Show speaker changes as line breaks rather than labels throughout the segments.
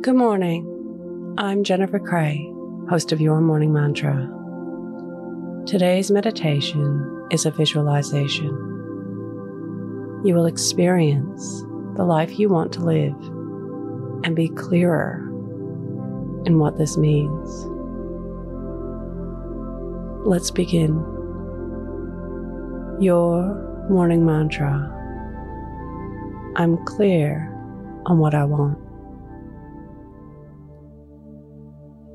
Good morning. I'm Jennifer Cray, host of Your Morning Mantra. Today's meditation is a visualization. You will experience the life you want to live and be clearer in what this means. Let's begin. Your morning mantra. I'm clear on what I want.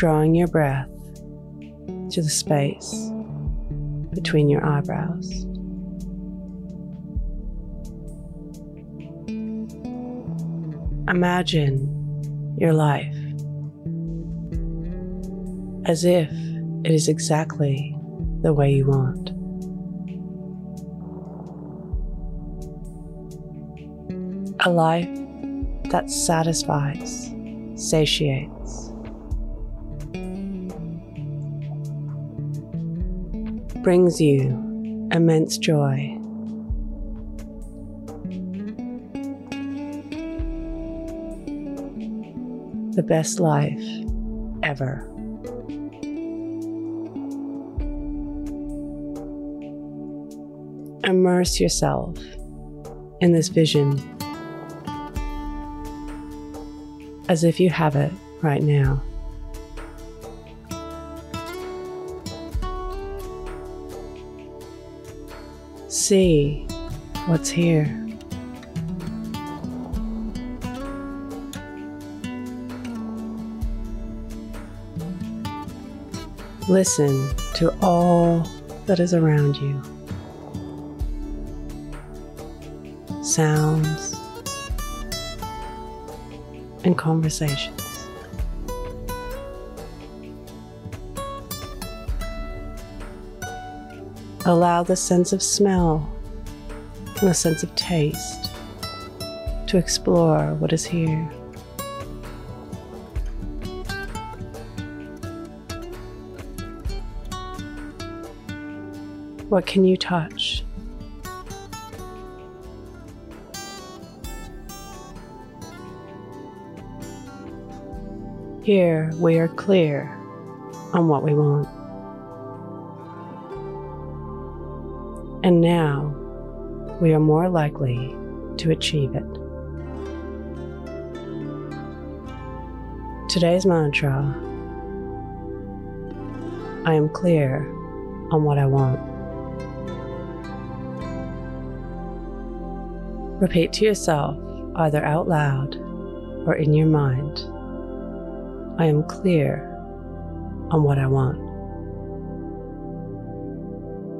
Drawing your breath to the space between your eyebrows. Imagine your life as if it is exactly the way you want. A life that satisfies, satiates, brings you immense joy. The best life ever. Immerse yourself in this vision as if you have it right now. See what's here. Listen to all that is around you. Sounds and conversations. Allow the sense of smell and the sense of taste to explore what is here. What can you touch? Here we are clear on what we want. And now we are more likely to achieve it. Today's mantra I am clear on what I want. Repeat to yourself, either out loud or in your mind I am clear on what I want.